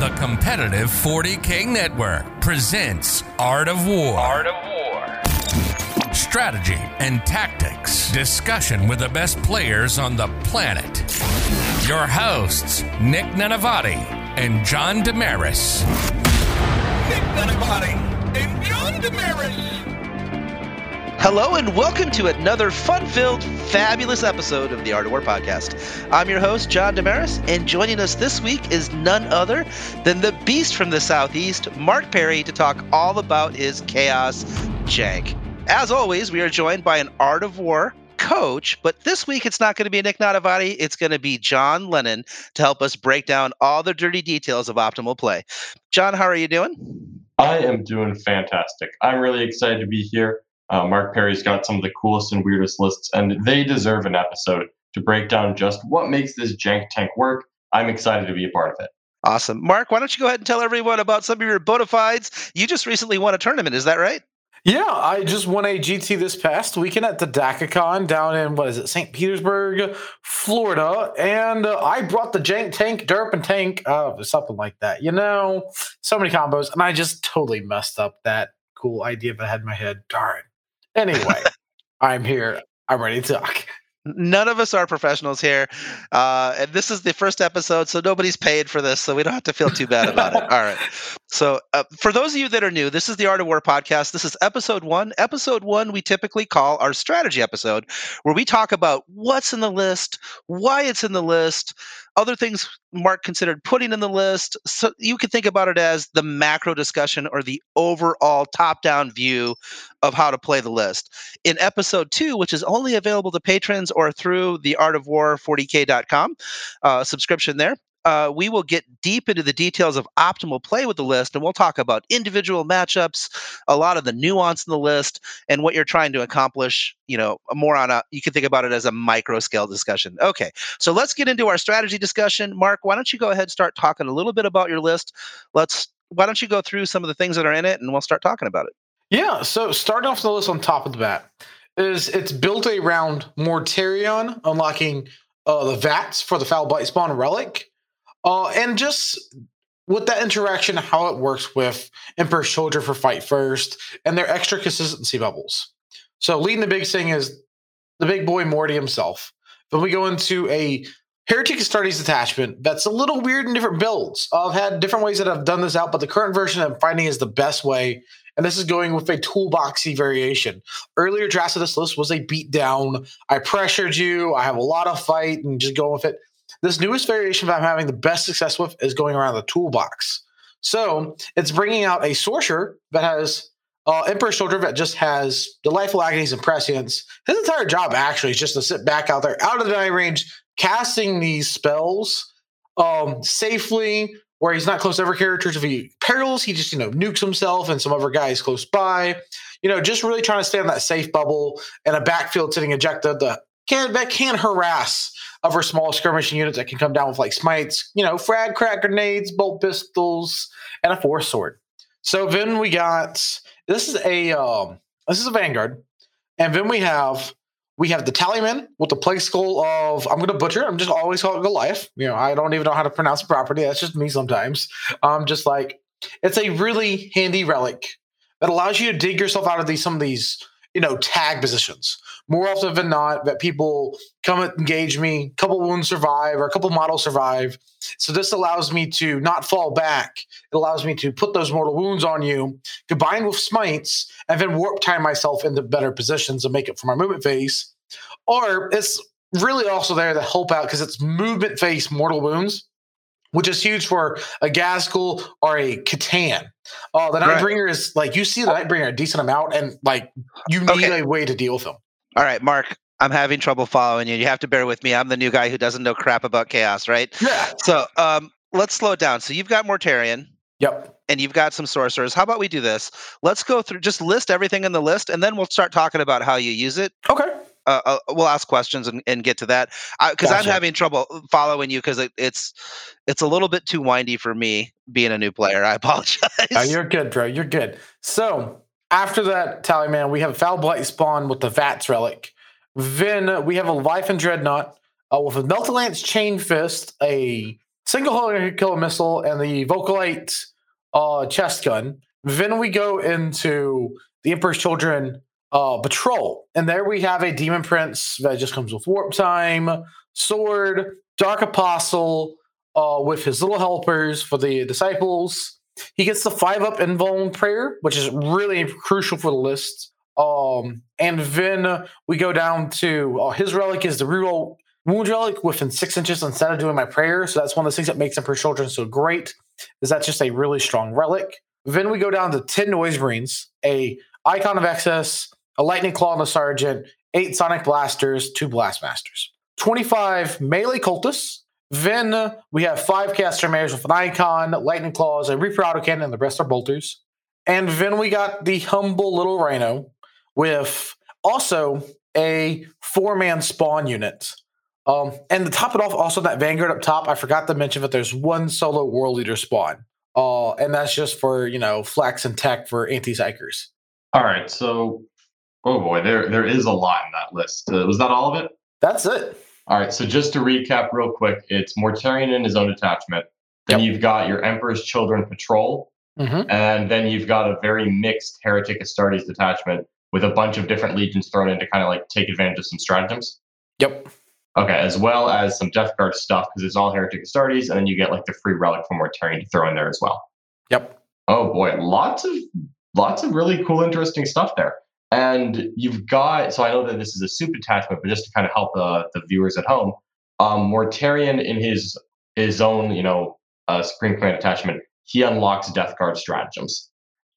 The competitive 40K Network presents Art of War. Art of War. Strategy and tactics. Discussion with the best players on the planet. Your hosts, Nick Nanavati and John Damaris. Nick Nanavati and John Damaris. Hello and welcome to another fun-filled, fabulous episode of the Art of War podcast. I'm your host, John Damaris, and joining us this week is none other than the beast from the southeast, Mark Perry, to talk all about his chaos jank. As always, we are joined by an Art of War coach, but this week it's not going to be Nick Nanavati, it's going to be John Lennon to help us break down all the dirty details of optimal play. John, how are you doing? I am doing fantastic. I'm really excited to be here. Uh, Mark Perry's got some of the coolest and weirdest lists, and they deserve an episode to break down just what makes this jank tank work. I'm excited to be a part of it. Awesome. Mark, why don't you go ahead and tell everyone about some of your bona fides? You just recently won a tournament, is that right? Yeah, I just won a GT this past weekend at the DACACon down in, what is it, St. Petersburg, Florida. And uh, I brought the Jank Tank, Derp and Tank, uh, something like that. You know, so many combos. And I just totally messed up that cool idea that I had in my head. Darn. Anyway, I'm here. I'm ready to talk. None of us are professionals here. Uh, and this is the first episode, so nobody's paid for this, so we don't have to feel too bad about it. All right. So, uh, for those of you that are new, this is the Art of War podcast. This is episode one. Episode one, we typically call our strategy episode, where we talk about what's in the list, why it's in the list, other things Mark considered putting in the list. So you can think about it as the macro discussion or the overall top down view of how to play the list. In episode two, which is only available to patrons or through the Art of War 40k.com uh, subscription there, uh, we will get deep into the details of optimal play with the list, and we'll talk about individual matchups, a lot of the nuance in the list, and what you're trying to accomplish. You know, more on a you can think about it as a micro scale discussion. Okay, so let's get into our strategy discussion. Mark, why don't you go ahead and start talking a little bit about your list? Let's why don't you go through some of the things that are in it, and we'll start talking about it. Yeah, so starting off the list on top of the bat is it's built around Mortarion unlocking uh, the VATS for the Foul Blightspawn Relic uh, and just with that interaction, how it works with Emperor's Children for Fight First and their extra consistency bubbles. So, leading the big thing is the big boy Morty himself. Then we go into a Heretic Astartes attachment that's a little weird in different builds. I've had different ways that I've done this out, but the current version I'm finding is the best way. And this is going with a toolboxy variation. Earlier drafts of this list was a beat down. I pressured you. I have a lot of fight and just go with it. This newest variation that I'm having the best success with is going around the toolbox. So it's bringing out a sorcerer that has uh, Emperor's Children that just has delightful agonies and prescience. His entire job actually is just to sit back out there, out of the dying range, casting these spells um, safely, where he's not close to other characters. If he perils, he just you know nukes himself and some other guys close by. You know, just really trying to stay on that safe bubble and a backfield sitting ejected that can that can harass other small skirmishing units that can come down with like smites, you know, frag crack grenades, bolt pistols, and a force sword. So then we got this is a um, this is a vanguard, and then we have we have the tallyman with the plague skull of I'm gonna butcher. I'm just always call it Goliath. You know, I don't even know how to pronounce the property. That's just me sometimes. I'm um, just like it's a really handy relic that allows you to dig yourself out of these some of these you know, tag positions. More often than not, that people come engage me, a couple wounds survive or a couple models survive. So this allows me to not fall back. It allows me to put those mortal wounds on you, combine with smites, and then warp time myself into better positions and make it for my movement phase. Or it's really also there to help out because it's movement phase mortal wounds which is huge for a Ghazghkull or a C'tan. Uh, the Nightbringer right. is like you see the Nightbringer a decent amount, and like you need okay. a way to deal with them. All right, Mark. I'm having trouble following you. You have to bear with me. I'm the new guy who doesn't know crap about chaos, right? Yeah. So um, let's slow it down. So you've got Mortarion. Yep. And you've got some sorcerers. How about we do this? Let's go through, just list everything in the list, and then we'll start talking about how you use it. Okay uh, uh, we'll ask questions and, and get to that because gotcha. I'm having trouble following you because it, it's it's a little bit too windy for me being a new player. I apologize. Uh, you're good, bro. You're good. So after that tally man, we have foul blight spawn with the Vats relic. Then we have a Leviathan Dreadnought uh, with a Meltalance chain fist, a single killer missile, and the volkite uh, chest gun. Then we go into the Emperor's Children uh, patrol, and there we have a Demon Prince that just comes with warp time, sword, Dark Apostle, uh, with his little helpers for the disciples. He gets the five up invuln prayer, which is really crucial for the list. Um, and then we go down to uh, his relic is the reroll wound relic within six inches instead of doing my prayer. So that's one of the things that makes Emperor's Children so great. Is that's just a really strong relic. Then we go down to 10 Noise Marines, a Icon of Excess, a Lightning Claw and a Sergeant, eight Sonic Blasters, two Blast Masters. 25 Melee Cultists. Then we have five Caster Mares with an Icon, Lightning Claws, a Reaper Autocannon, and the rest are Bolters. And then we got the humble little Rhino with also a four man spawn unit. Um, and to top it off, also that Vanguard up top, I forgot to mention that there's one solo World Eater spawn. Uh, and that's just for, you know, flex and tech for anti psychers. All right, so oh boy, there there is a lot in that list. Uh, was that all of it? That's it. All right, so just to recap real quick, it's Mortarion in his own detachment. Then Yep. you've got your Emperor's Children patrol, Mm-hmm. and then you've got a very mixed Heretic Astartes detachment with a bunch of different legions thrown in to kind of like take advantage of some stratagems. Yep. Okay, as well as some Death Guard stuff because it's all Heretic Astartes, and then you get like the free relic from Mortarion to throw in there as well. Yep. Oh boy, lots of lots of really cool, interesting stuff there. And you've got so I know that this is a soup attachment, but just to kind of help uh, the viewers at home, um, Mortarion in his his own you know uh, Supreme Command attachment, he unlocks Death Guard stratagems,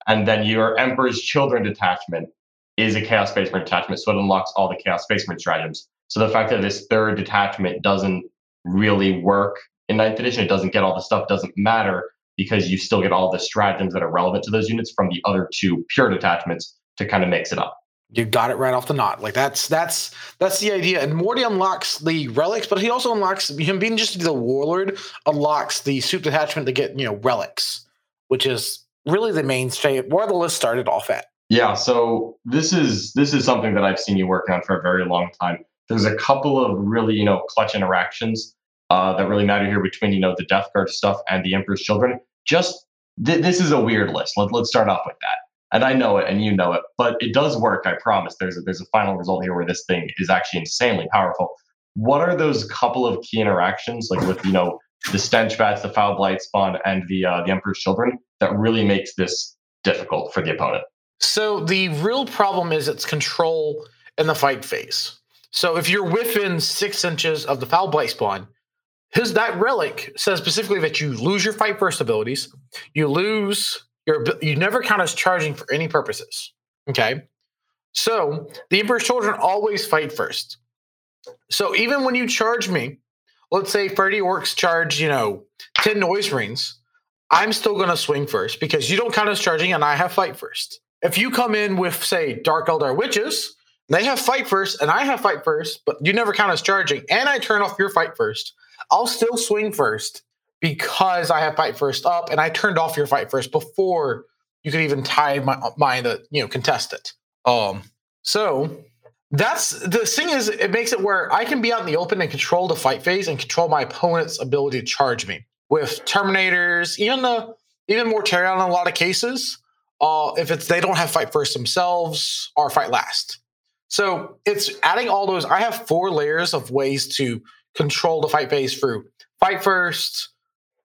and then your Emperor's Children detachment is a Chaos Spacemarine detachment, so it unlocks all the Chaos Spacemarine stratagems. So the fact that this third detachment doesn't really work in ninth edition, it doesn't get all the stuff, doesn't matter because you still get all the stratagems that are relevant to those units from the other two pure detachments to kind of mix it up. You got it right off the knot. Like that's that's that's the idea. And Morty unlocks the relics, but he also unlocks him being just the warlord unlocks the suit detachment to get you know relics, which is really the mainstay where the list started off at. Yeah, so this is this is something that I've seen you work on for a very long time. There's a couple of really you know clutch interactions uh, that really matter here between you know the Death Guard stuff and the Emperor's Children. Just th- this is a weird list. Let, let's start off with that. And I know it, and you know it, but it does work. I promise. There's a, there's a final result here where this thing is actually insanely powerful. What are those couple of key interactions, like with you know the stench vats, the foul blight spawn, and the uh, the Emperor's Children, that really makes this difficult for the opponent? So the real problem is its control in the fight phase. So if you're within six inches of the foul blight spawn, his that relic says specifically that you lose your fight first abilities, you lose your you never count as charging for any purposes. Okay. So the Emperor's children always fight first. So even when you charge me, let's say 30 orcs charge, you know, 10 noise rings, I'm still gonna swing first because you don't count as charging and I have fight first. If you come in with, say, Dark Eldar Witches, they have fight first and I have fight first, but you never count as charging, and I turn off your fight first, I'll still swing first because I have fight first up and I turned off your fight first before you could even tie my mine to, you know, contest it. Um, so that's the thing is it makes it where I can be out in the open and control the fight phase and control my opponent's ability to charge me with Terminators, even the even more Mortarion in a lot of cases. Uh, if it's they don't have fight first themselves or fight last. So it's adding all those. I have four layers of ways to control the fight phase through fight first.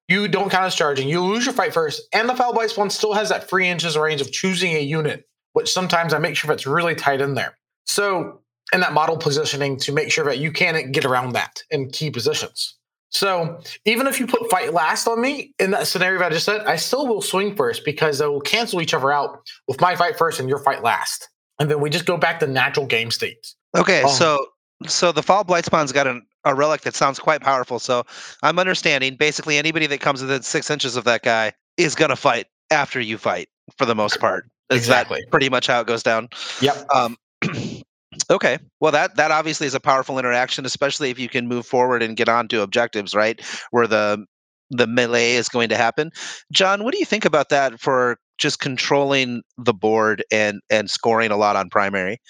You don't count as charging. You lose your fight first, and the Foul Blightspawn still has that three inches range of choosing a unit, which sometimes I make sure that's really tight in there. So, and that model positioning to make sure that you can't get around that in key positions. So, even if you put fight last on me in that scenario that I just said, I still will swing first because they will cancel each other out with my fight first and your fight last. And then we just go back to natural game states. Okay, Oh. so so the Foul Blightspawn's got an, a relic that sounds quite powerful. So I'm understanding basically anybody that comes within six inches of that guy is gonna fight after you fight for the most part. Is Exactly. that pretty much how it goes down? Yep. Um, okay. Well, that that obviously is a powerful interaction, especially if you can move forward and get on to objectives, right? Where the the melee is going to happen. John, what do you think about that for just controlling the board and and scoring a lot on primary?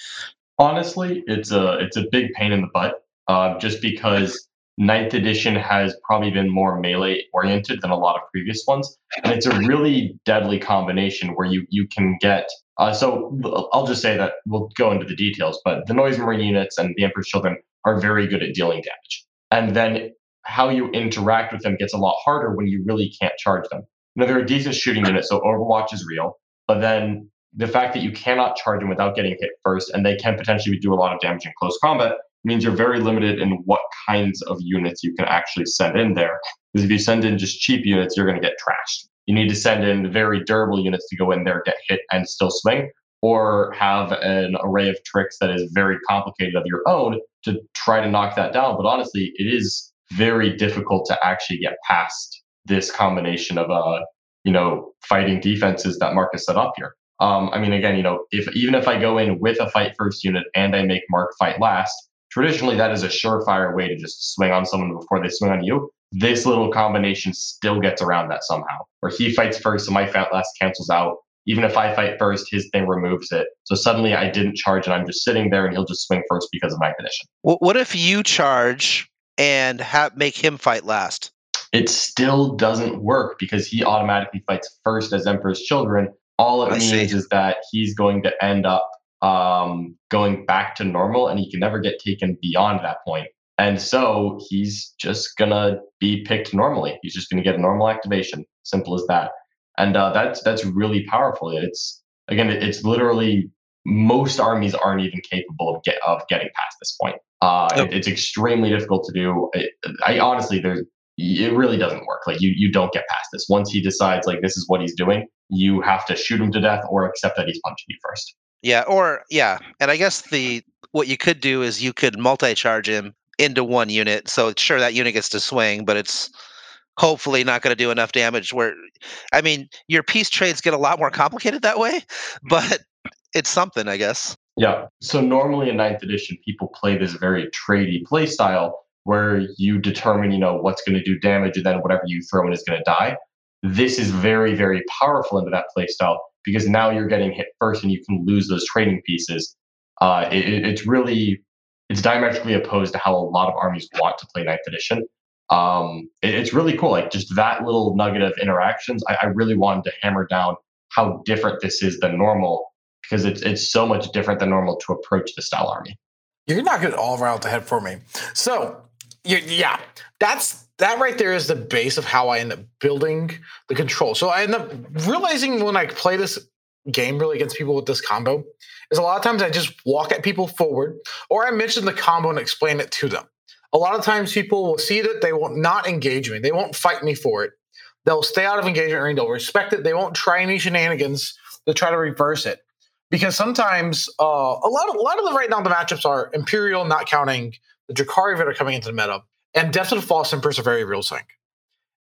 Honestly, it's a it's a big pain in the butt. Uh, just because ninth edition has probably been more melee oriented than a lot of previous ones. And it's a really deadly combination where you, you can get. Uh, so I'll just say that we'll go into the details, but the Noise Marine units and the Emperor's Children are very good at dealing damage. And then how you interact with them gets a lot harder when you really can't charge them. Now, they're a decent shooting unit, so Overwatch is real. But then the fact that you cannot charge them without getting hit first, and they can potentially do a lot of damage in close combat, means you're very limited in what kinds of units you can actually send in there. Because if you send in just cheap units, you're going to get trashed. You need to send in very durable units to go in there, get hit, and still swing, or have an array of tricks that is very complicated of your own to try to knock that down. But honestly, it is very difficult to actually get past this combination of uh, you know, fighting defenses that Mark has set up here. Um, I mean, again, you know, if even if I go in with a fight first unit and I make Mark fight last, traditionally that is a surefire way to just swing on someone before they swing on you. This little combination still gets around that somehow. Where he fights first, so my fight last cancels out. Even if I fight first, his thing removes it. So suddenly I didn't charge and I'm just sitting there and he'll just swing first because of my condition. What if you charge and have, make him fight last? It still doesn't work because he automatically fights first as Emperor's Children. All it I means see. is that he's going to end up um, going back to normal and he can never get taken beyond that point. And so he's just gonna be picked normally. He's just gonna get a normal activation. Simple as that. And uh, that's that's really powerful. It's again, it's literally most armies aren't even capable of get of getting past this point. Uh, it, it's extremely difficult to do. It, I honestly, there's it really doesn't work. Like you, you don't get past this. Once he decides like this is what he's doing, you have to shoot him to death or accept that he's punching you first. Yeah, or yeah, and I guess the what you could do is you could multi-charge him into one unit. So sure, that unit gets to swing, but it's hopefully not going to do enough damage. Where, I mean, your piece trades get a lot more complicated that way, but it's something, I guess. Yeah. So normally in ninth edition, people play this very tradey play style where you determine, you know, what's going to do damage and then whatever you throw in is going to die. This is very, very powerful into that playstyle because now you're getting hit first and you can lose those trading pieces. Uh, it, it's really it's diametrically opposed to how a lot of armies want to play ninth edition. Um, it, it's really cool. Like just that little nugget of interactions, I, I really wanted to hammer down how different this is than normal because it's it's so much different than normal to approach the style army. You're knocking it all around the head for me. So yeah, that's that right there is the base of how I end up building the control. So I end up realizing when I play this game really against people with this combo is a lot of times I just walk at people forward or I mention the combo and explain it to them. A lot of times people will see that they will not engage me. They won't fight me for it. They'll stay out of engagement range. They'll respect it. They won't try any shenanigans to try to reverse it. Because sometimes uh, a lot of a lot of the right now the matchups are Imperial, not counting the Drukhari that are coming into the meta, and Death to the False Emperors are very real sync.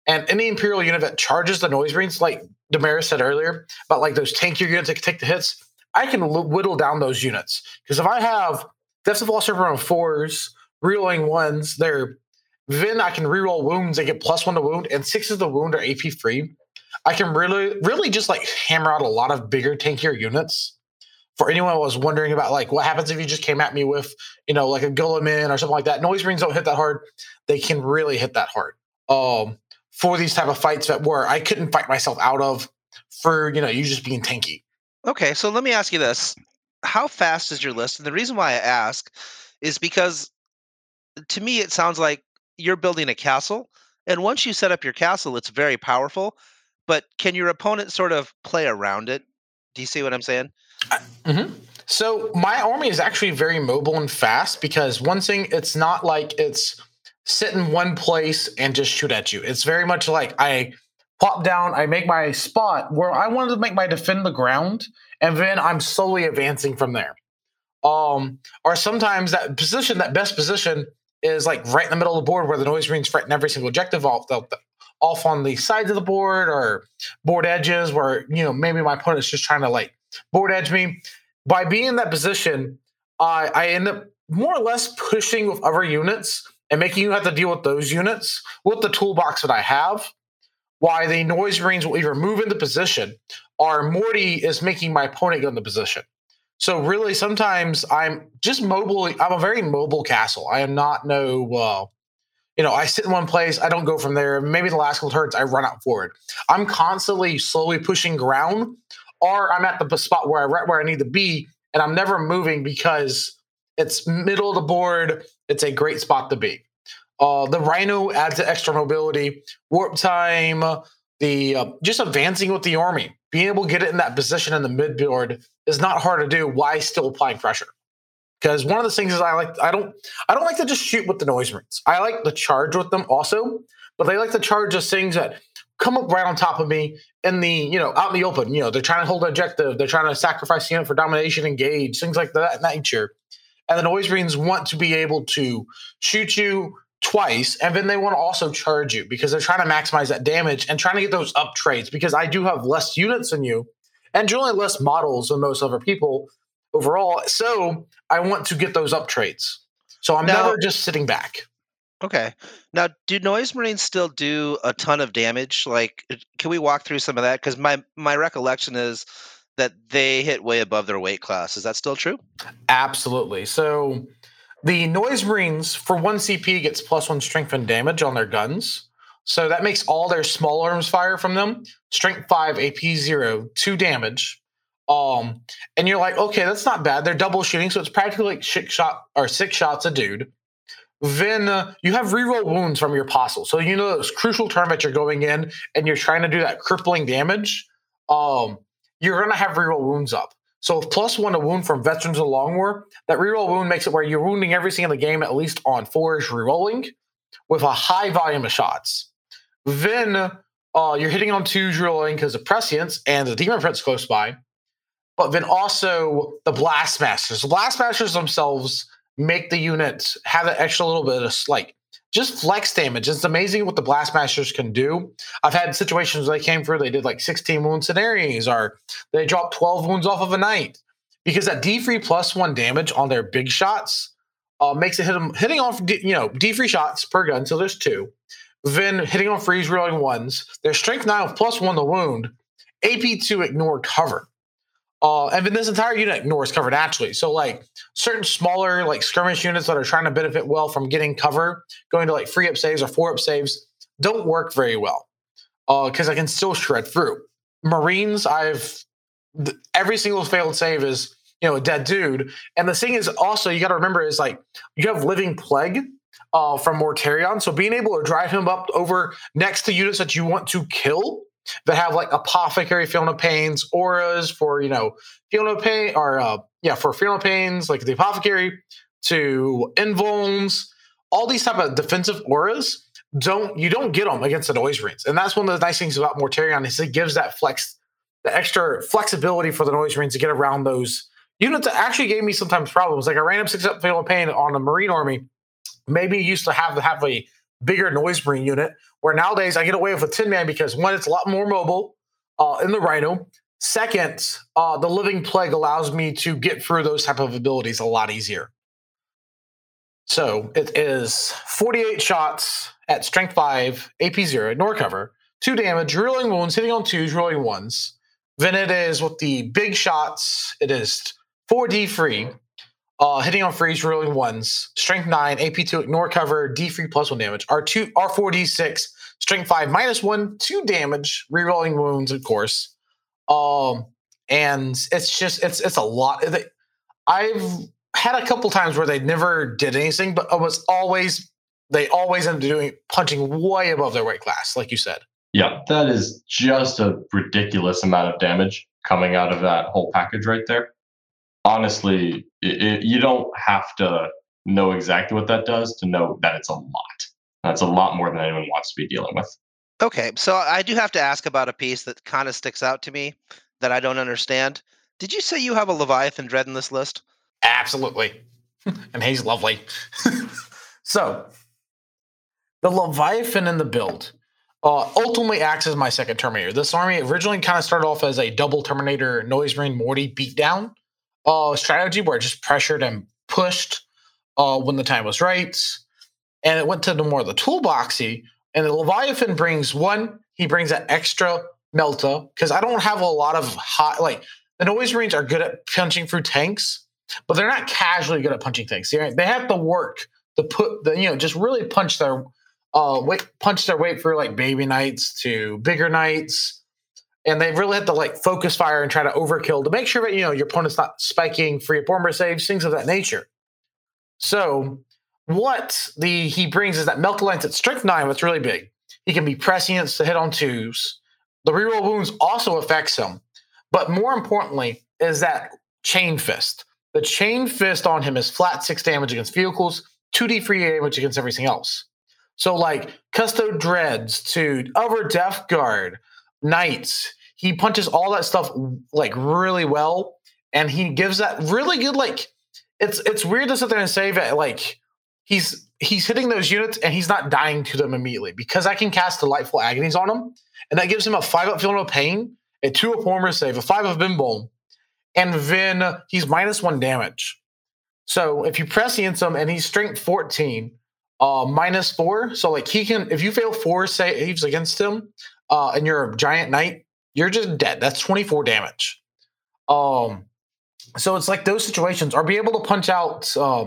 And any Imperial unit that charges the Noise Marines, like Damaris said earlier, about like those tankier units that can take the hits, I can whittle down those units. Because if I have Death to the False Emperor on fours, rerolling ones, they're then I can reroll wounds and get plus one to wound, and six of the wound are AP free. I can really, really just like hammer out a lot of bigger, tankier units for anyone who was wondering about like what happens if you just came at me with you know like a Guilliman or something like that? Noise marines don't hit that hard. They can really hit that hard. Um, for these type of fights that were i couldn't fight myself out of for you know you just being tanky. Okay so let me ask you this. How fast is your list? And the reason why i ask is because to me it sounds like you're building a castle and once you set up your castle it's very powerful but can your opponent sort of play around it? Do you see what i'm saying mm-hmm. So my army is actually very mobile and fast because one thing, it's not like it's sit in one place and just shoot at you. It's very much like I pop down, I make my spot where I wanted to make my defend the ground, and then I'm slowly advancing from there. Um, or sometimes that position, that best position, is like right in the middle of the board where the noise marines threaten every single objective off off on the sides of the board or board edges where you know maybe my opponent's just trying to like board edge me. By being in that position, I, I end up more or less pushing with other units and making you have to deal with those units with the toolbox that I have. Why the noise marines will either move into position or Morty is making my opponent go into position. So really, sometimes I'm just mobile. I'm a very mobile castle. I am not no, uh, you know, I sit in one place, I don't go from there. Maybe the last couple turns, I run out forward. I'm constantly slowly pushing ground, or I'm at the spot where I where I need to be, and I'm never moving because it's middle of the board. It's a great spot to be. Uh, the Rhino adds extra mobility, warp time, the uh, just advancing with the army, being able to get it in that position in the mid board is not hard to do. Why still applying pressure? because one of the things is I like I don't I don't like to just shoot with the noise rings. I like to charge with them also, but they like to charge us things that come up right on top of me in the you know out in the open. You know they're trying to hold an objective, they're trying to sacrifice unit for domination, engage things like that nature. And the noise marines want to be able to shoot you twice, and then they want to also charge you because they're trying to maximize that damage and trying to get those up trades. Because I do have less units than you, and generally less models than most other people overall. So I want to get those up trades. So I'm now, never just sitting back. Okay. Now, do noise marines still do a ton of damage? Like, uh, can we walk through some of that? Because my my recollection is that they hit way above their weight class. Is that still true? Absolutely. So the noise marines for one CP gets plus one strength and damage on their guns. So that makes all their small arms fire from them. Strength five, AP zero, two damage. Um, and you're like, okay, that's not bad. They're double shooting, so it's practically like six shot or six shots a dude. Then uh, you have reroll wounds from your apostle, so you know those crucial turn that you're going in, and you're trying to do that crippling damage. Um, you're gonna have reroll wounds up. So plus one a wound from veterans of long war, that reroll wound makes it where you're wounding every single game at least on four is rerolling with a high volume of shots. Then uh, you're hitting on two rerolling because of prescience and the demon prince close by but then also the blast masters. The blast masters themselves make the units have that extra little bit of like just flex damage. It's amazing what the blast masters can do. I've had situations where they came through, they did like 16 wound scenarios, or they dropped 12 wounds off of a knight because that D3 plus one damage on their big shots uh, makes it hit them hitting off you know D3 shots per gun. So there's two. Then hitting on freeze rolling ones. Their strength nine plus one the wound. AP two ignore cover. Uh, and then this entire unit ignores cover naturally. So like certain smaller like skirmish units that are trying to benefit well from getting cover, going to like free up saves or four up saves, don't work very well because uh, I can still shred through. Marines, I've th- every single failed save is you know a dead dude. And the thing is also you got to remember is like you have living plague uh, from Mortarion, so being able to drive him up over next to units that you want to kill that have like apothecary of pains, auras for you know of pain, or uh, yeah, for of pains like the apothecary to invulns, all these type of defensive auras. Don't you don't get them against the noise rings. and that's one of the nice things about Mortarion is it gives that flex, the extra flexibility for the noise rings to get around those units that actually gave me sometimes problems. Like I ran up six up feeling pain on a marine army. Maybe used to have to have a bigger noise marine unit where nowadays I get away with a tin man because one, it's a lot more mobile uh, in the Rhino. Second, uh, the Living Plague allows me to get through those type of abilities a lot easier. So it is 48 shots at strength 5, AP 0, ignore cover, 2 damage, drilling wounds, hitting on 2s, rolling 1s. Then it is with the big shots, it is 4D free, uh, hitting on freeze, rolling ones, strength nine, AP two, ignore cover, D3 plus one damage. R2, R4, D6, strength five, minus one, two damage, rerolling wounds, of course. Um, and it's just, it's, it's a lot. I've had a couple times where they never did anything, but almost always, they always end up doing punching way above their weight class, like you said. Yeah, that is just a ridiculous amount of damage coming out of that whole package right there honestly, it, it, you don't have to know exactly what that does to know that it's a lot. That's a lot more than anyone wants to be dealing with. Okay, so I do have to ask about a piece that kind of sticks out to me that I don't understand. Did you say you have a Leviathan Dread in this list? Absolutely. and he's lovely. so, the Leviathan in the build uh, ultimately acts as my second Terminator. This army originally kind of started off as a double Terminator Noise Marine Morty beatdown uh, strategy where it just pressured and pushed uh, when the time was right. And it went to the more the toolboxy. And the Leviathan brings one, he brings that extra melta because I don't have a lot of hot, like the noise marines are good at punching through tanks, but they're not casually good at punching tanks. They have to work to put the, you know, just really punch their uh, wait, punch their weight for like baby knights to bigger knights, and they really have to like focus fire and try to overkill to make sure that you know your opponent's not spiking free armor saves, things of that nature. So what the he brings is that melta lance at strength nine, what's really big. He can be prescience to hit on twos. The reroll wounds also affects him, but more importantly is that chain fist. The chain fist on him is flat six damage against vehicles, 2d3 damage against everything else. So like Custo Dreads to Other Death Guard, Knights, he punches all that stuff like really well, and he gives that really good like. It's it's weird to sit there and say that like he's he's hitting those units and he's not dying to them immediately because I can cast delightful agonies on him, and that gives him a five up feel no pain, a two up armor save, a five of bimble, and then he's minus one damage. So if you prescience him and he's strength 14, uh, minus four. So like he can, if you fail four saves against him, uh, and you're a giant knight, you're just dead. That's 24 damage. Um, so it's like those situations, or be able to punch out uh,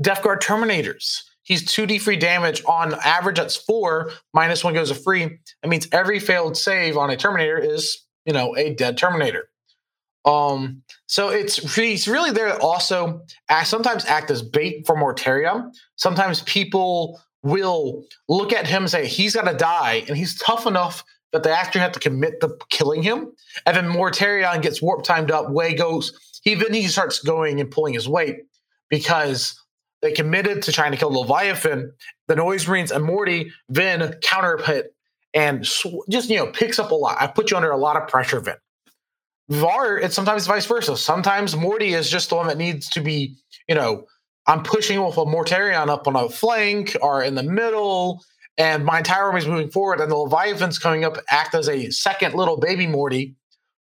Death Guard Terminators. He's 2d free damage on average. That's four minus one goes a free. That means every failed save on a Terminator is, you know, a dead Terminator. Um, so it's he's really there also sometimes act as bait for Mortarion. Sometimes people will look at him and say he's got to die, and he's tough enough that they actually have to commit to killing him. And then Mortarion gets warp timed up. Way goes he then he starts going and pulling his weight because they committed to trying to kill Leviathan. The Noise Marines and Morty then counter hit and sw- just you know picks up a lot. I put you under a lot of pressure, Vin. Var, it's sometimes vice versa. Sometimes Morty is just the one that needs to be, you know, I'm pushing with a Mortarion up on a flank or in the middle, and my entire army is moving forward, and the Leviathan's coming up act as a second little baby Morty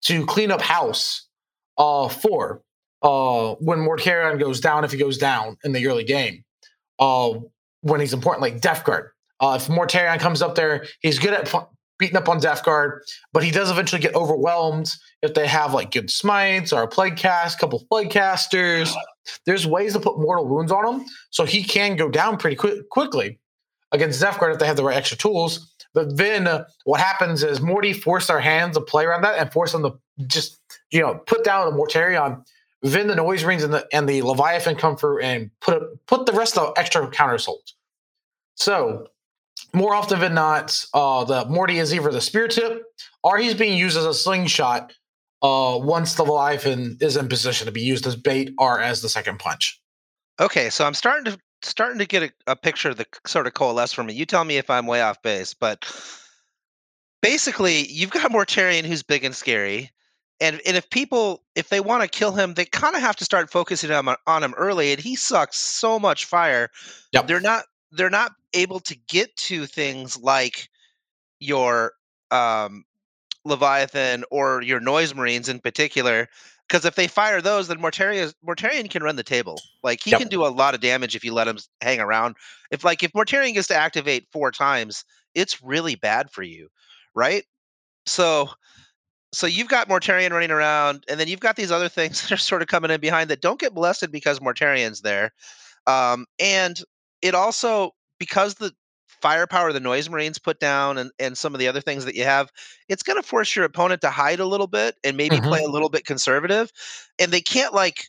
to clean up house uh, for uh, when Mortarion goes down, if he goes down in the early game, uh, when he's important, like Death Guard. Uh, if Mortarion comes up there, he's good at beating up on Death Guard, but he does eventually get overwhelmed if they have like good smites or a plague cast, couple of plague casters. There's ways to put mortal wounds on him, so he can go down pretty quick, quickly against Guard if they have the right extra tools. But then uh, what happens is Morty forced our hands to play around that and force them to just you know put down the Mortarion. Then the noise rings and the and the Leviathan come through and put put the rest of the extra counter assault. So more often than not, uh, the Morty is either the spear tip or he's being used as a slingshot uh, once the Leviathan is in position to be used as bait or as the second punch. Okay, so I'm starting to starting to get a, a picture of the sort of coalesce for me. You tell me if I'm way off base, but basically, you've got Mortarion who's big and scary. And, and if people if they want to kill him, they kind of have to start focusing on, on him early. And he sucks so much fire. Yep. They're not they're not able to get to things like your um, Leviathan or your Noise Marines in particular. Because if they fire those, then Mortarian Mortarion can run the table. Like he Yep. can do a lot of damage if you let him hang around. If like if Mortarion gets to activate four times, it's really bad for you, right? So so you've got Mortarion running around, and then you've got these other things that are sort of coming in behind that don't get molested because Mortarion's there. Um, and it also because the firepower the noise marines put down and, and some of the other things that you have it's going to force your opponent to hide a little bit and maybe Mhm. play a little bit conservative and they can't like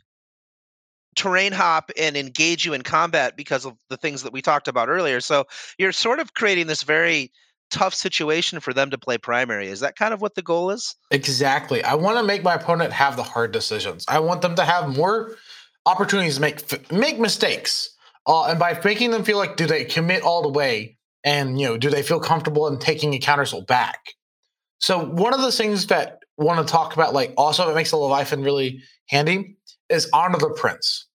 terrain hop and engage you in combat because of the things that we talked about earlier so you're sort of creating this very tough situation for them to play primary is that kind of what the goal is Exactly. I want to make my opponent have the hard decisions. I want them to have more opportunities to make make mistakes. Uh, and by making them feel like, do they commit all the way, and you know, do they feel comfortable in taking a counter assault back? So one of the things that I want to talk about, like also that makes the Leviathan really handy, is honor the prince.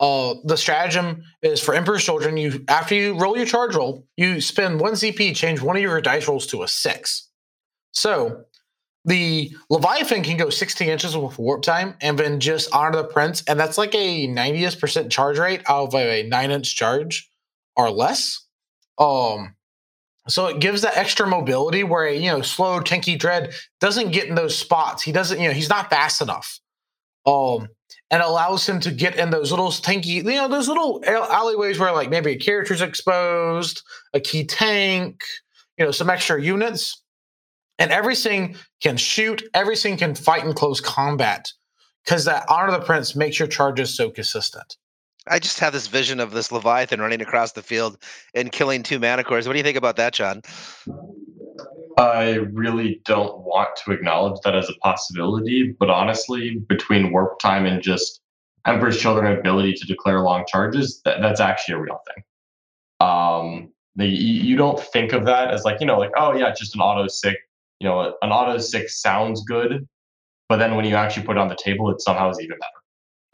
Uh, the stratagem is for Emperor's Children. You after you roll your charge roll, you spend one CP, change one of your dice rolls to a six. So the Leviathan can go 16 inches with warp time and then just honor the prince, and that's like a 90th percent charge rate of a nine inch charge or less. Um, so it gives that extra mobility where a you know slow tanky dread doesn't get in those spots. He doesn't, you know, he's not fast enough. Um, and allows him to get in those little tanky, you know, those little alleyways where like maybe a character's exposed, a key tank, you know, some extra units. And everything can shoot, everything can fight in close combat because that Honor of the Prince makes your charges so consistent. I just have this vision of this Leviathan running across the field and killing two Manticores. What do you think about that, John? I really don't want to acknowledge that as a possibility, but honestly, between warp time and just Emperor's Children ability to declare long charges, that, that's actually a real thing. Um, the, you don't think of that as like, you know, like, oh yeah, just an auto sick, you know, an auto six sounds good, but then when you actually put it on the table, it somehow is even better.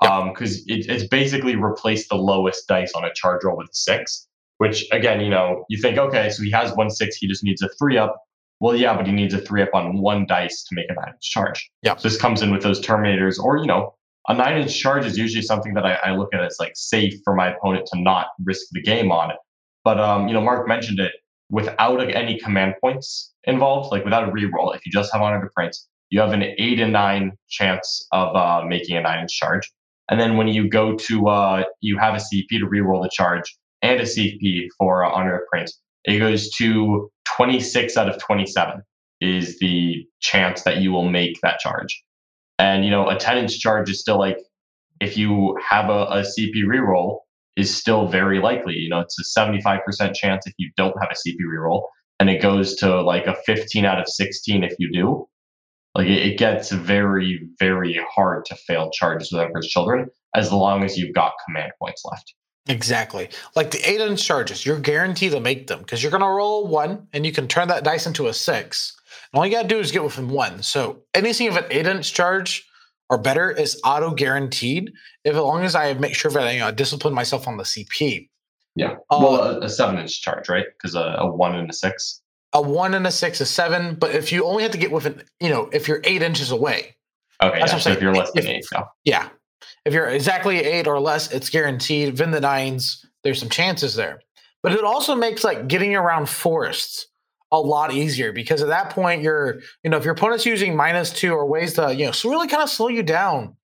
Because yeah. um, it, it's basically replaced the lowest dice on a charge roll with a six, which again, you know, you think, okay, so he has one six, he just needs a three up well, yeah, but he needs a three up on one dice to make a nine inch charge. Yeah. So this comes in with those Terminators, or, you know, a nine inch charge is usually something that I, I, look at as like safe for my opponent to not risk the game on it. But, um, you know, Mark mentioned it without any command points involved, like without a reroll, if you just have Honor to Prince, you have an eight and nine chance of uh, making a nine inch charge. And then when you go to, uh, you have a CP to reroll the charge and a CP for uh, Honor to Prince, it goes to 26 out of 27 is the chance that you will make that charge. And, you know, a 10 inch charge is still like, if you have a, a CP reroll, is still very likely. You know, it's a 75% chance if you don't have a CP reroll, and it goes to like a 15 out of 16 if you do. Like it, it gets very, very hard to fail charges with Emperor's Children as long as you've got command points left. Exactly. Like the eight inch charges, you're guaranteed to make them because you're going to roll one and you can turn that dice into a six. And all you got to do is get within one. So anything of an eight inch charge or better is auto guaranteed if as long as I make sure that you know, I discipline myself on the CP. Yeah. Uh, well, a, a, seven inch charge, right? Because a, a, one and a six. A one and a six a seven. But if you only have to get within, you know, if you're eight inches away. Okay. That's yeah. so if you're less than if, eight. Yeah. yeah. If you're exactly eight or less, it's guaranteed. Within the nines, there's some chances there. But it also makes like getting around forests a lot easier because at that point you're, you know, if your opponent's using minus two or ways to, you know, so really kind of slow you down.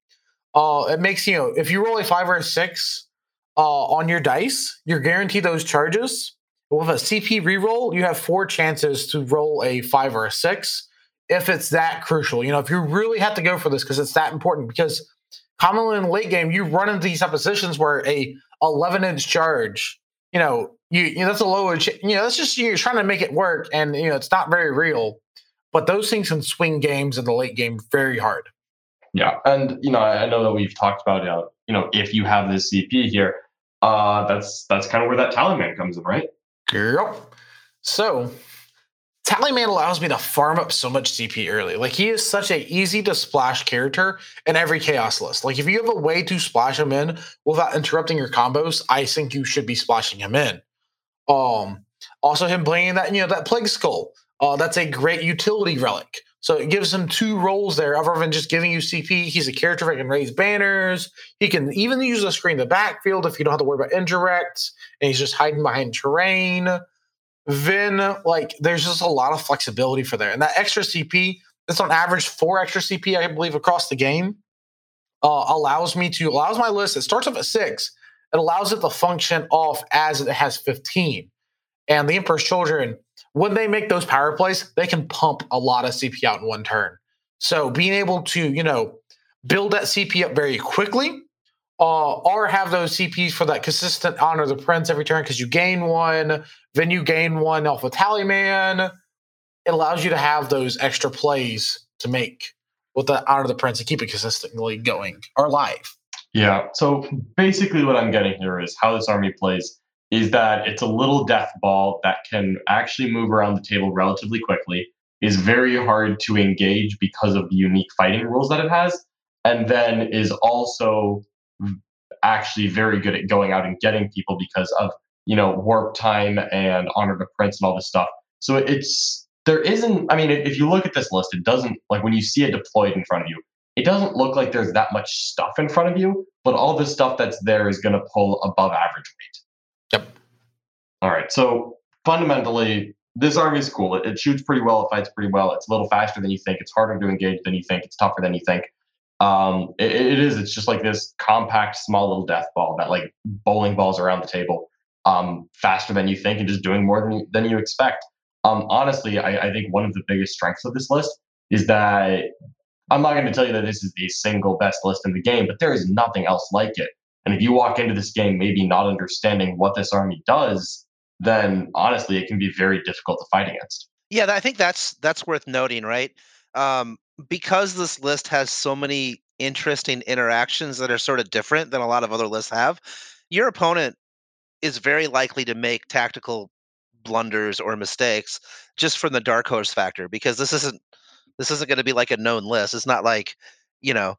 Uh, it makes you know if you roll a five or a six uh, on your dice, you're guaranteed those charges. With a CP reroll, you have four chances to roll a five or a six if it's that crucial. You know, if you really have to go for this because it's that important because commonly in late game, you run into these positions where a 11 inch charge, you know, you, you know, that's a low, you know, that's just you're trying to make it work, and you know, it's not very real. But those things can swing games in the late game very hard. Yeah, and you know, I know that we've talked about, uh, you know, if you have this CP here, uh, that's that's kind of where that Tallyman comes in, right? Yep. So Tallyman allows me to farm up so much CP early. Like he is such a easy to splash character in every chaos list. Like if you have a way to splash him in without interrupting your combos, I think you should be splashing him in. Um, also him playing that you know that plague skull. Uh, that's a great utility relic. So it gives him two roles there, other than just giving you CP. He's a character that can raise banners. He can even use the screen in the backfield if you don't have to worry about indirects. And he's just hiding behind terrain then like there's just a lot of flexibility for there. And that extra CP, that's on average four extra CP, I believe, across the game, uh, allows me to allows my list. It starts off at six. It allows it to function off as it has 15. And the Emperor's Children, when they make those power plays, they can pump a lot of CP out in one turn. So being able to, you know, build that CP up very quickly uh, or have those CPs for that consistent honor the prince every turn because you gain one, then you gain one off a Tallyman. It allows you to have those extra plays to make with the honor the prince and keep it consistently going or live. Yeah. So basically, what I'm getting here is how this army plays is that it's a little death ball that can actually move around the table relatively quickly, is very hard to engage because of the unique fighting rules that it has, and then is also actually very good at going out and getting people because of you know warp time and honor the prince and all this stuff. So it's there isn't i mean if you look at this list it doesn't like when you see it deployed in front of you it doesn't look like there's that much stuff in front of you but all the stuff that's there is going to pull above average weight yep all right so fundamentally this army is cool it, it shoots pretty well it fights pretty well it's a little faster than you think it's harder to engage than you think it's tougher than you think Um, it, it is. It's just like this compact, small little death ball that like bowling balls around the table, um, faster than you think and just doing more than you, than you expect. Um, honestly, I, I think one of the biggest strengths of this list is that I'm not going to tell you that this is the single best list in the game, but there is nothing else like it. And if you walk into this game maybe not understanding what this army does, then honestly, it can be very difficult to fight against. Yeah, I think that's that's worth noting, right? Um, because this list has so many interesting interactions that are sort of different than a lot of other lists have. Your opponent is very likely to make tactical blunders or mistakes just from the dark horse factor because this isn't this isn't going to be like a known list. It's not like you know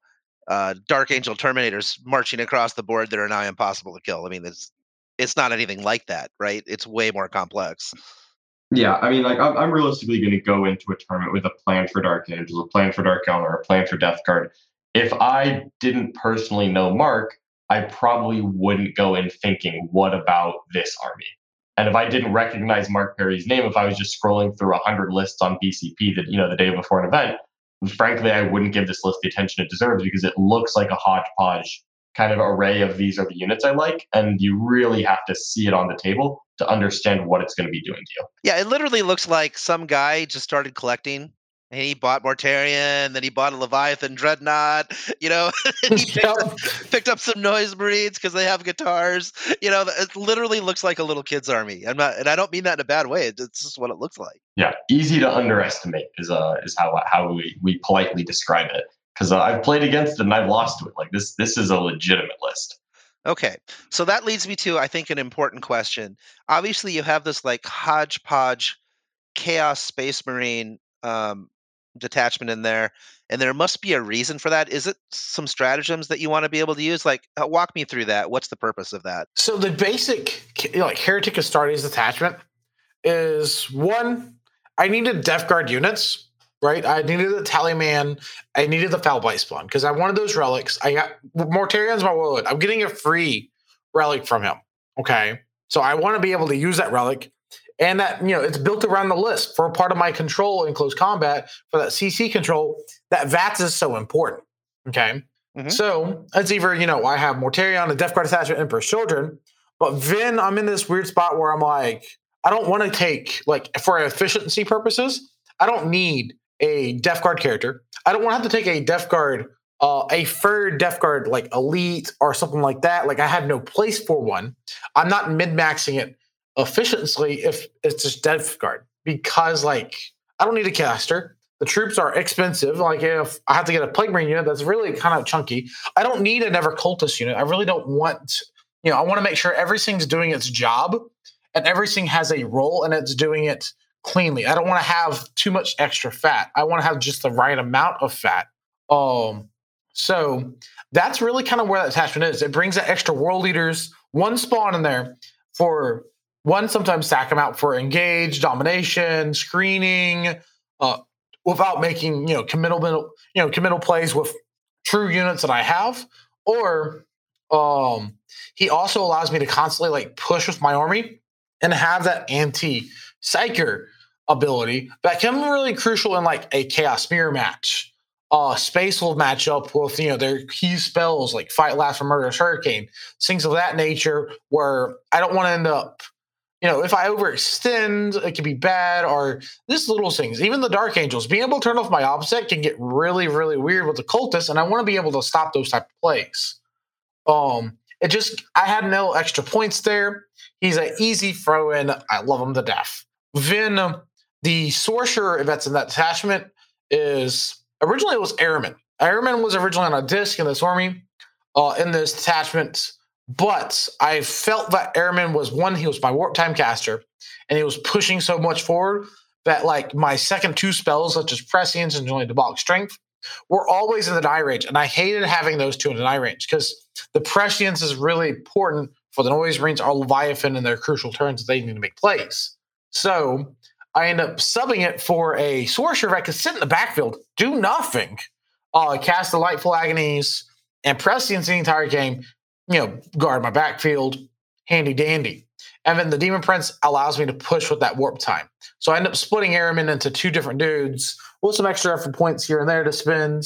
uh, Dark Angel Terminators marching across the board that are now impossible to kill. I mean, it's it's not anything like that, right? It's way more complex. Yeah, I mean, like I'm, I'm realistically going to go into a tournament with a plan for Dark Angels, a plan for Dark Counter, a plan for Death Guard. If I didn't personally know Mark, I probably wouldn't go in thinking, "What about this army?" And if I didn't recognize Mark Perry's name, if I was just scrolling through a hundred lists on BCP that you know the day before an event, frankly, I wouldn't give this list the attention it deserves because it looks like a hodgepodge kind of array of these are the units I like, and you really have to see it on the table to understand what it's going to be doing to you. Yeah, it literally looks like some guy just started collecting and he bought Mortarion, then he bought a Leviathan Dreadnought, you know, he picked, up, picked up some Noise Marines because they have guitars. You know, it literally looks like a little kid's army. I'm not, and I don't mean that in a bad way. It's just what it looks like. Yeah, easy to underestimate is uh is how how we we politely describe it. Because uh, I've played against it and I've lost to it. Like this this is a legitimate list. Okay, so that leads me to I think an important question. Obviously, you have this like hodgepodge chaos space marine um, detachment in there and there must be a reason for that? Is it some stratagems that you want to be able to use? Like uh, walk me through that. What's the purpose of that? So the basic like heretic astartes attachment is one i needed death guard units right? I needed the tallyman i needed the foul blightspawn because i wanted those relics. I got mortarion's my wallet i'm getting a free relic from him okay? So i want to be able to use that relic and that you know it's built around the list for a part of my control in close combat for that CC control. That VATS is so important. Okay, mm-hmm. so it's either you know I have Mortarion, a Death Guard attachment, Emperor's Children, but then I'm in this weird spot where I'm like, I don't want to take like for efficiency purposes, I don't need a Death Guard character. I don't want to have to take a Death Guard. Uh, a third Death Guard like elite or something like that. Like I have no place for one. I'm not mid maxing it efficiently if it's just Death Guard because like I don't need a caster. The troops are expensive. Like if I have to get a plague marine unit that's really kind of chunky, I don't need a never cultist unit. I really don't want. You know, I want to make sure everything's doing its job and everything has a role and it's doing it cleanly. I don't want to have too much extra fat. I want to have just the right amount of fat. Um, so that's really kind of where that attachment is. It brings that extra world eaters, one spawn in there for one sometimes stack them out for engage, domination, screening, uh, without making you know committal you know committal plays with true units that I have, or um, he also allows me to constantly like push with my army and have that anti psyker ability that can be really crucial in like a chaos mirror match. Uh, space will match up with you know their key spells like fight last for murderous hurricane, things of that nature. Where I don't want to end up you know, if I overextend, it can be bad, or just little things. Even the Dark Angels, being able to turn off my opposite can get really, really weird with the cultists, and I want to be able to stop those type of plays. Um, it just I had no extra points there. He's an easy throw in. I love him to death. Then um, the sorcerer if that's in that attachment is originally it was Ahriman. Ahriman was originally on a disc in this army. Uh, in this attachment, but I felt that Ahriman was one, he was my warp time caster, and he was pushing so much forward that like my second two spells, such as prescience and only debauch strength, were always in the die range. And I hated having those two in the die range because the prescience is really important for the noise marines or Leviathan and their crucial turns that they need to make plays. So I end up subbing it for a sorcerer that could sit in the backfield, do nothing, uh, cast Delightful Agonies, and prescience the entire game, you know, guard my backfield, handy dandy. And then the Demon Prince allows me to push with that warp time. So I end up splitting Ahriman into two different dudes with some extra effort points here and there to spend.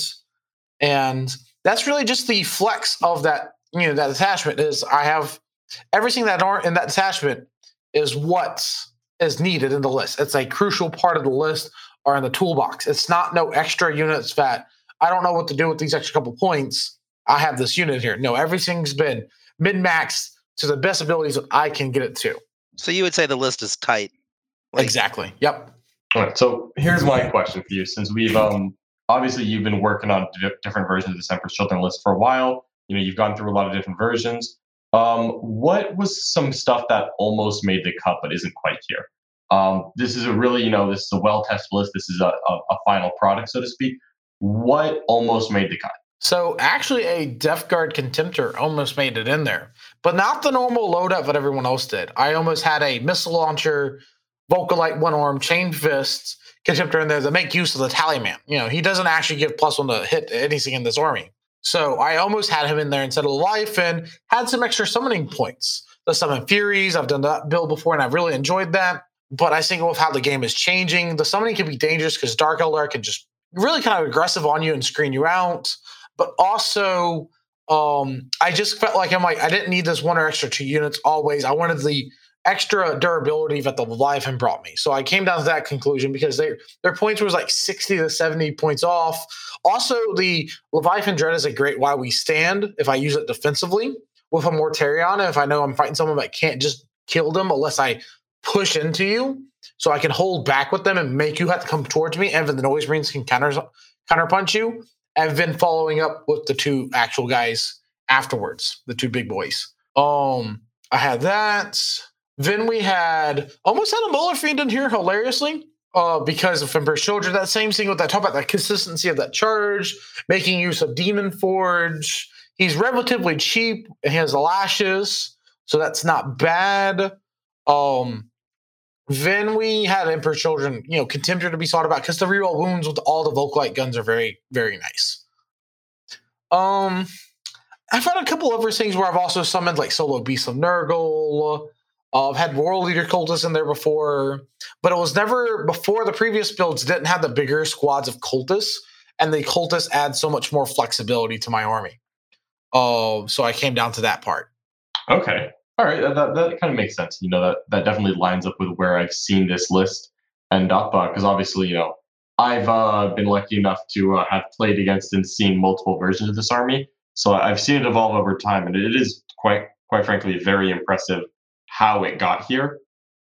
and that's really just the flex of that you know that attachment is I have everything that aren't in that attachment is what is needed in the list. It's a crucial part of the list or in the toolbox. It's not no extra units that I don't know what to do with these extra couple points. I have this unit here. No, everything's been min maxed to the best abilities that I can get it to. So you would say the list is tight. Like- exactly. Yep. All right. So here's my question for you. Since we've um obviously you've been working on di- different versions of the Emperor's Children list for a while. You know, you've gone through a lot of different versions. Um, what was some stuff that almost made the cut but isn't quite here? Um, this is a really, you know, this is a well-tested list. This is a, a, a final product, so to speak. What almost made the cut? So actually, a Death Guard Contemptor almost made it in there, but not the normal loadout that everyone else did. I almost had a missile launcher, Volkite one arm, chain fists, Contemptor in there that make use of the Tallyman. You know, he doesn't actually give plus one to hit anything in this army. So I almost had him in there instead of life and had some extra summoning points. The summon Furies, I've done that build before and I've really enjoyed that. But I think with how the game is changing, the summoning can be dangerous because Dark Eldar can just really kind of aggressive on you and screen you out. But also, um, I just felt like I'm like, I didn't need this one or extra two units always. I wanted the extra durability that the Leviathan brought me. So I came down to that conclusion because they, their points was like 60 to 70 points off. Also, the Leviathan Dread is a great why we stand if I use it defensively with a Mortarion. If I know I'm fighting someone that can't just kill them unless I push into you. So I can hold back with them and make you have to come towards me. And then the noise marines can counter counter punch you. And been following up with the two actual guys afterwards, the two big boys. Um, I had that. Then we had almost had a Maulerfiend in here, hilariously, uh, because of Emperor's Children. That same thing with that talk about that consistency of that charge, making use of Demon Forge. He's relatively cheap and he has lashes, so that's not bad. Um, then we had Emperor Children, you know, Contemptor to be thought about because the reroll wounds with all the Volkite guns are very, very nice. Um, I've had a couple other things where I've also summoned like Solo Beast of Nurgle. Uh, I've had World Eater Cultists in there before, but it was never before the previous builds didn't have the bigger squads of cultists, and the cultists add so much more flexibility to my army. Uh, so I came down to that part. Okay. All right. That, that, kind of makes sense. You know, that, that definitely lines up with where I've seen this list end up. Because obviously, you know, I've uh, been lucky enough to uh, have played against and seen multiple versions of this army. So I've seen it evolve over time. And it is quite, quite frankly, very impressive how it got here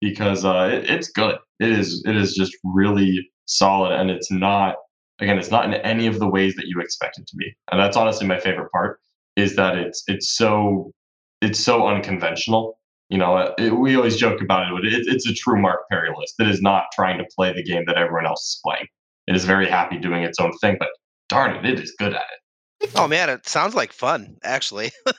because uh, it, it's good. It is, it is just really solid. And it's not, again, it's not in any of the ways that you expect it to be. And that's honestly my favorite part is that it's, it's so it's so unconventional. You know, uh, it, we always joke about it, but it, it's a true Mark Perry list that is not trying to play the game that everyone else is playing. It is very happy doing its own thing, but darn it, it is good at it. Oh man, it sounds like fun, actually.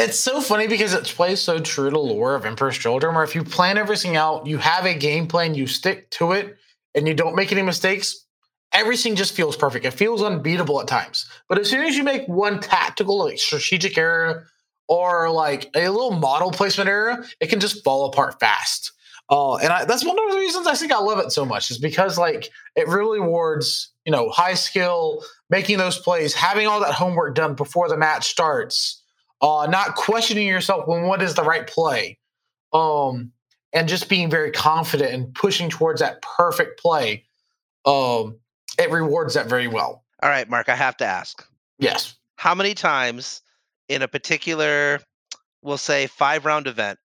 It's so funny because it plays so true to lore of Emperor's Children, where if you plan everything out, you have a game plan, you stick to it, and you don't make any mistakes, everything just feels perfect. It feels unbeatable at times. But as soon as you make one tactical, like strategic error, or like a little model placement error, it can just fall apart fast. Uh, and I, that's one of the reasons I think I love it so much is because like it really rewards you know high skill, making those plays, having all that homework done before the match starts, uh, not questioning yourself when what is the right play, um, and just being very confident and pushing towards that perfect play. Um, it rewards that very well. All right, Mark, I have to ask. Yes. How many times in a particular, we'll say, five round event,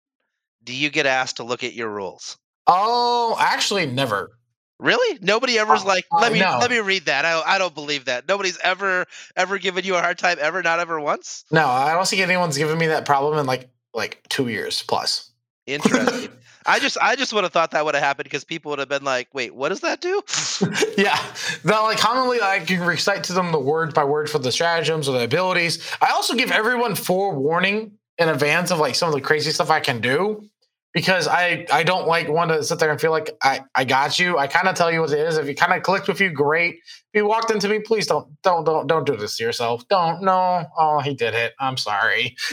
do you get asked to look at your rules? Oh, actually, never. Really? Nobody ever's Uh, like, uh, let me no. let me read that. I I don't believe that. Nobody's ever ever given you a hard time ever, not ever once. No, I don't think anyone's given me that problem in like like two years plus. Interesting. I just I just would have thought that would have happened because people would have been like, wait, what does that do? yeah, that like commonly I can recite to them the word by word for the stratagems or the abilities. I also give everyone forewarning in advance of like some of the crazy stuff I can do because I I don't like want to sit there and feel like I I got you. I kind of tell you what it is. If you kind of clicked with you, great. If you walked into me, please don't don't don't don't do this to yourself. Don't no. Oh, he did it. I'm sorry.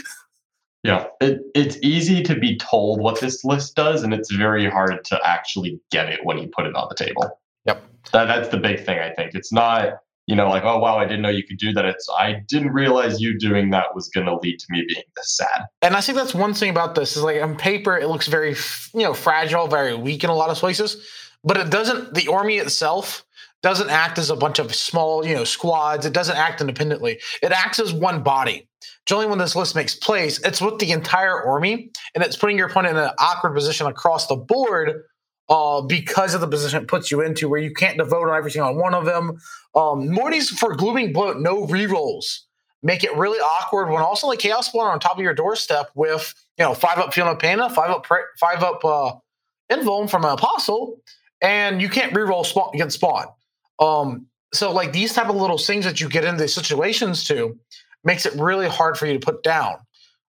Yeah, it, it's easy to be told what this list does, and it's very hard to actually get it when you put it on the table. Yep. That, that's the big thing, I think. It's not, you know, like, oh wow, I didn't know you could do that. It's I didn't realize you doing that was going to lead to me being this sad. And I think that's one thing about this is like on paper it looks very you know fragile, very weak in a lot of places, but it doesn't. The army itself doesn't act as a bunch of small you know squads. It doesn't act independently. It acts as one body. Generally, when this list makes place, it's with the entire army, and it's putting your opponent in an awkward position across the board uh, because of the position it puts you into, where you can't devote on everything on one of them. Um, Morty's for Gloaming Bloat, no rerolls. Make it really awkward when also like Chaos Spawn on top of your doorstep with you know five up feel no pain, five up five up uh, Invuln from an Apostle, and you can't reroll spawn against Spawn. Um, so like these type of little things that you get into situations to makes it really hard for you to put down.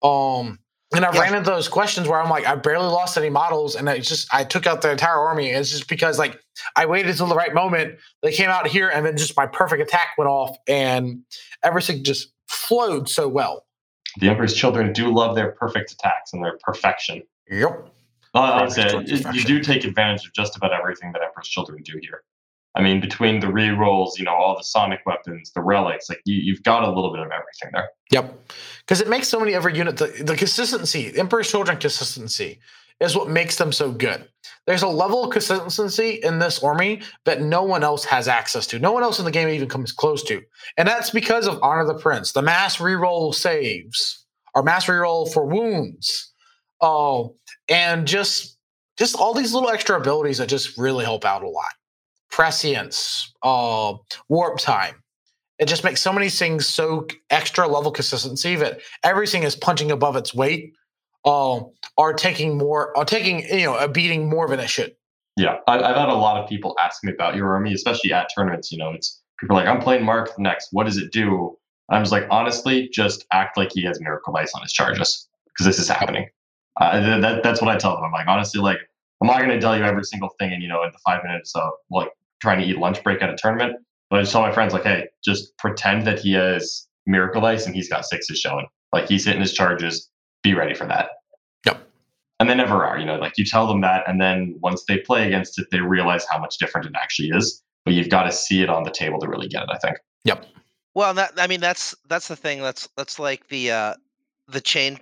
Um, and I yeah. ran into those questions where I'm like, I barely lost any models, and it's just I took out the entire army. It's just because like I waited until the right moment. They came out here, and then just my perfect attack went off, and everything just flowed so well. The Emperor's Children do love their perfect attacks and their perfection. Yep. Uh, you do take advantage of just about everything that Emperor's Children do here. I mean, between the re rolls, you know, all the sonic weapons, the relics, like you, have got a little bit of everything there. Yep. Because it makes so many every unit, the, the consistency, Emperor's Children consistency is what makes them so good. There's a level of consistency in this army that no one else has access to. No one else in the game even comes close to. And that's because of Honor the Prince, the mass reroll saves, or mass reroll for wounds. Oh, and just just all these little extra abilities that just really help out a lot prescience, uh, warp time. It just makes so many things so extra level consistency that everything is punching above its weight, uh, are taking more, are taking you know a beating more than it should. Yeah, I, have had a lot of people ask me about your army, especially at tournaments. You know, it's people are like, I'm playing Mark next. What does it do? I'm just like, honestly, just act like he has Miracle Ice on his charges because this is happening. Uh, that, that's what I tell them. I'm like, honestly, like, I'm not going to tell you every single thing and you know, in the five minutes of like trying to eat lunch break at a tournament. But I just tell my friends like, hey, just pretend that he has Miracle Ice and he's got sixes showing. Like he's hitting his charges. Be ready for that. Yep. And they never are. You know, like you tell them that, and then once they play against it, they realize how much different it actually is. But you've got to see it on the table to really get it. I think. Yep. Well, that I mean that's that's the thing. That's that's like the uh the chain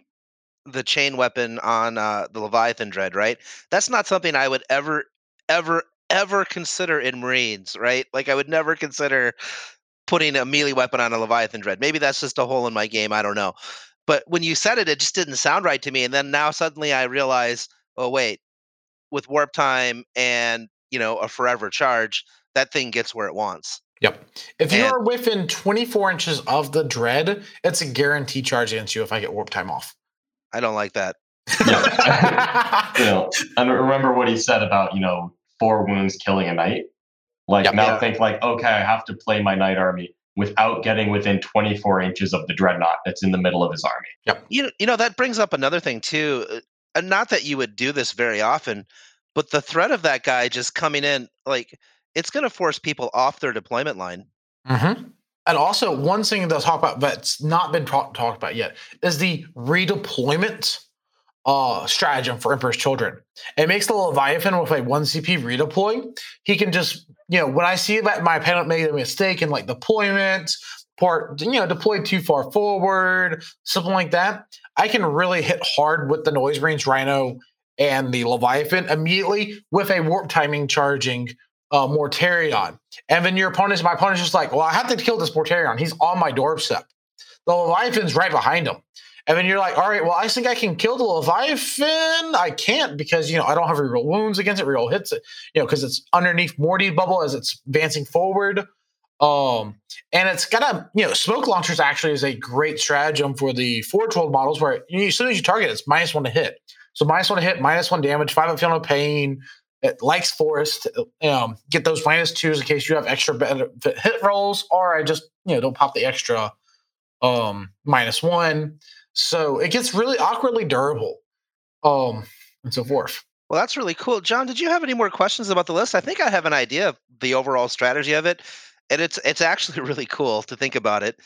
the chain weapon on uh the Leviathan Dread, right? That's not something I would ever ever ever consider in Marines, right? Like I would never consider putting a melee weapon on a Leviathan Dread. Maybe that's just a hole in my game. I don't know. But when you said it, it just didn't sound right to me. And then now suddenly I realize, oh wait, with warp time and you know a forever charge, that thing gets where it wants. Yep. If and, you are within 24 inches of the dread, it's a guarantee charge against you if I get warp time off. I don't like that. Yeah. you know, and remember what he said about, you know, four wounds killing a knight. Like yep, now yeah. think like, okay, I have to play my knight army without getting within 24 inches of the dreadnought that's in the middle of his army. Yep. You know, you know that brings up another thing too. Uh, and not that you would do this very often, but the threat of that guy just coming in, like it's going to force people off their deployment line. Mm-hmm. And also, one thing to talk about that's not been talked about yet is the redeployment uh, stratagem for Emperor's Children. It makes the Leviathan with a one CP redeploy. He can just, you know, when I see that my opponent made a mistake in like deployment, part, you know, deployed too far forward, something like that, I can really hit hard with the Noise Range Rhino and the Leviathan immediately with a warp timing charging uh, Mortarion. And then your opponent's, my opponent's just like, well, I have to kill this Mortarion. He's on my doorstep. The Leviathan's right behind him. And then you're like, all right, well, I think I can kill the Leviathan. I can't because, you know, I don't have reroll wounds against it, reroll hits it, you know, because it's underneath Morty bubble as it's advancing forward. Um, and it's got a, you know, smoke launchers actually is a great stratagem for the Forge World models where you, as soon as you target, it's minus one to hit. So minus one to hit, minus one damage, five of feel no pain. It likes forest. Um, get those minus twos in case you have extra hit rolls, or I just, you know, don't pop the extra um minus one. So it gets really awkwardly durable, um, and so forth. Well, that's really cool, John. Did you have any more questions about the list? I think I have an idea of the overall strategy of it, and it's it's actually really cool to think about it.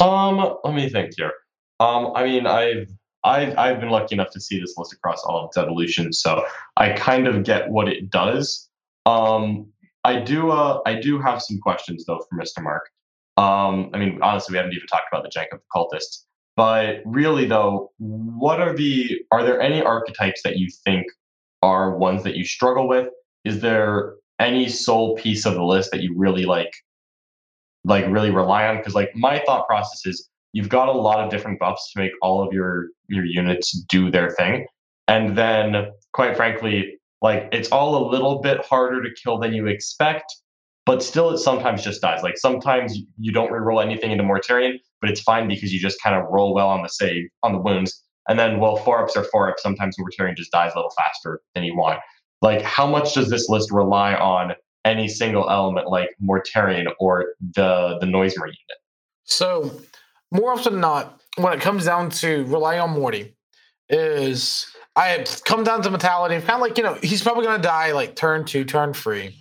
Um, let me think here. Um, I mean, I've I've I've been lucky enough to see this list across all of its evolutions, so I kind of get what it does. Um, I do uh I do have some questions though for Mr. Mark. Um, I mean, honestly, we haven't even talked about the jank of the cultists. But really, though, what are the are there any archetypes that you think are ones that you struggle with? Is there any sole piece of the list that you really like, like really rely on? Because like my thought process is you've got a lot of different buffs to make all of your your units do their thing, and then quite frankly, like it's all a little bit harder to kill than you expect but still it sometimes just dies. Like sometimes you don't reroll anything into Mortarion, but it's fine because you just kind of roll well on the save on the wounds. And then well, four ups are four ups. Sometimes Mortarion just dies a little faster than you want. Like how much does this list rely on any single element like Mortarion or the the Noise Marine unit? So more often than not, when it comes down to relying on Morty, is I come down to mentality, kind of like you know he's probably gonna die like turn two, turn three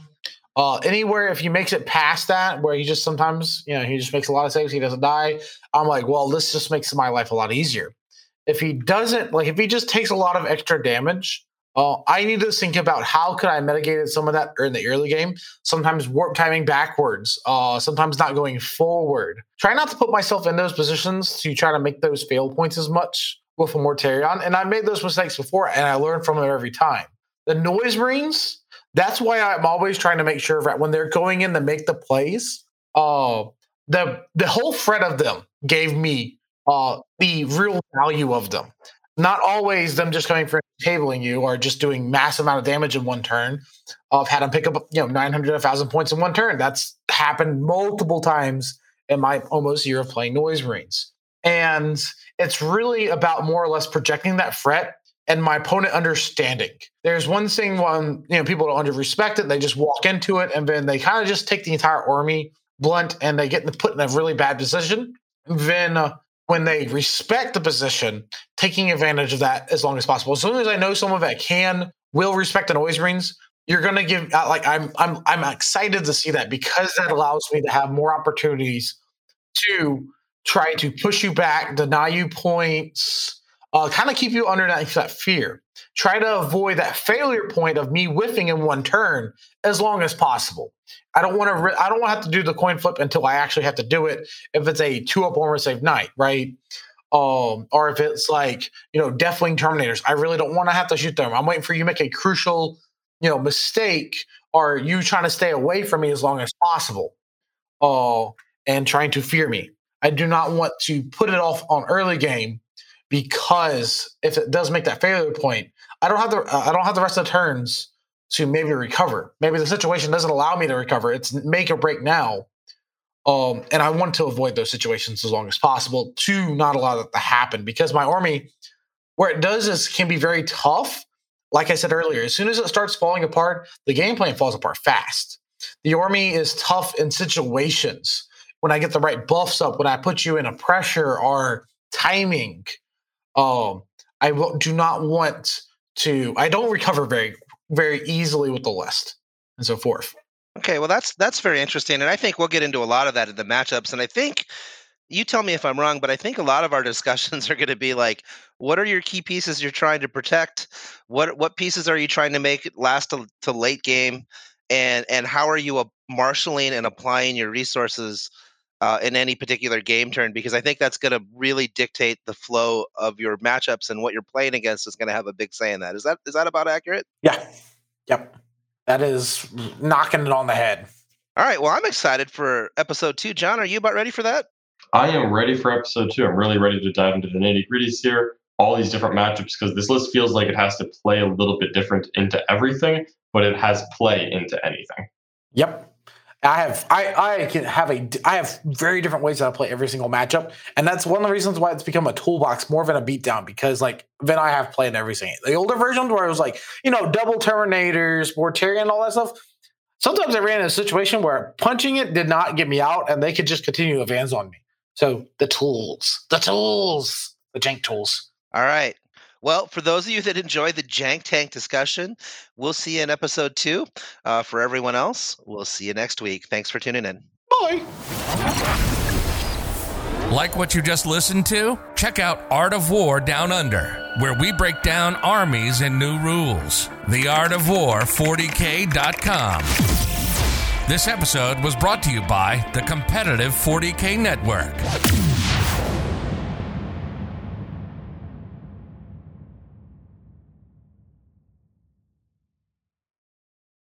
uh, anywhere if he makes it past that, where he just sometimes, you know, he just makes a lot of saves, he doesn't die. I'm like, well, this just makes my life a lot easier. If he doesn't, like, if he just takes a lot of extra damage, uh, I need to think about how could I mitigate some of that in the early game. Sometimes warp timing backwards, uh, sometimes not going forward. Try not to put myself in those positions to try to make those fail points as much with a Mortarion. And I made those mistakes before, and I learned from them every time. The Noise Marines, that's why I'm always trying to make sure that when they're going in to make the plays, uh, the the whole threat of them gave me uh, the real value of them. Not always them just coming for tabling you or just doing massive amount of damage in one turn. I've had them pick up you know 900, 1,000 points in one turn. That's happened multiple times in my almost year of playing Noise Marines. And it's really about more or less projecting that threat and my opponent understanding. There's one thing when you know people don't under respect it, they just walk into it and then they kind of just take the entire army blunt and they get put in a really bad position. Then uh, when they respect the position, taking advantage of that as long as possible. As long as I know someone that can will respect the noise rings, you're going to give uh, like I'm I'm I'm excited to see that because that allows me to have more opportunities to try to push you back, deny you points, uh, kind of keep you under that, that fear. Try to avoid that failure point of me whiffing in one turn as long as possible. I don't want to. Re- I don't want to have to do the coin flip until I actually have to do it. If it's a two up armor save knight, right? Um, or if it's like you know Deathwing Terminators, I really don't want to have to shoot them. I'm waiting for you to make a crucial, you know, mistake, or you trying to stay away from me as long as possible, uh, and trying to fear me. I do not want to put it off on early game because if it does make that failure point, I don't have the I don't have the rest of the turns to maybe recover. Maybe the situation doesn't allow me to recover. It's make or break now. Um, and I want to avoid those situations as long as possible to not allow that to happen because my army, where it does is can be very tough. Like I said earlier, as soon as it starts falling apart, the game plan falls apart fast. The army is tough in situations when I get the right buffs up, when I put you in a pressure or timing um, I w- do not want to. I don't recover very very easily with the list and so forth. Okay, well that's that's very interesting, and I think we'll get into a lot of that in the matchups. And I think you tell me if I'm wrong, but I think a lot of our discussions are going to be like, what are your key pieces you're trying to protect? What what pieces are you trying to make last to, to late game? And and how are you marshaling and applying your resources uh, in any particular game turn because I think that's going to really dictate the flow of your matchups and what you're playing against is going to have a big say in that. Is that is that about accurate? Yeah. Yep. That is knocking it on the head. All right. Well, I'm excited for episode two. John, are you about ready for that? I am ready for episode two. I'm really ready to dive into the nitty gritties here, all these different matchups, because this list feels like it has to play a little bit different into everything, but it has play into anything. Yep. I have I I can have a I have very different ways that I play every single matchup, and that's one of the reasons why it's become a toolbox more than a beatdown because like then I have played everything. The older versions where it was like you know double Terminators, Mortarion, all that stuff. Sometimes I ran in a situation where punching it did not get me out, and they could just continue to advance on me. So the tools, the tools, the jank tools. All right. Well, for those of you that enjoy the Jank Tank discussion, we'll see you in episode two. Uh, for everyone else, we'll see you next week. Thanks for tuning in. Bye. Like what you just listened to? Check out Art of War Down Under, where we break down armies and new rules. The Art of War 40k.com. This episode was brought to you by the Competitive 40K Network.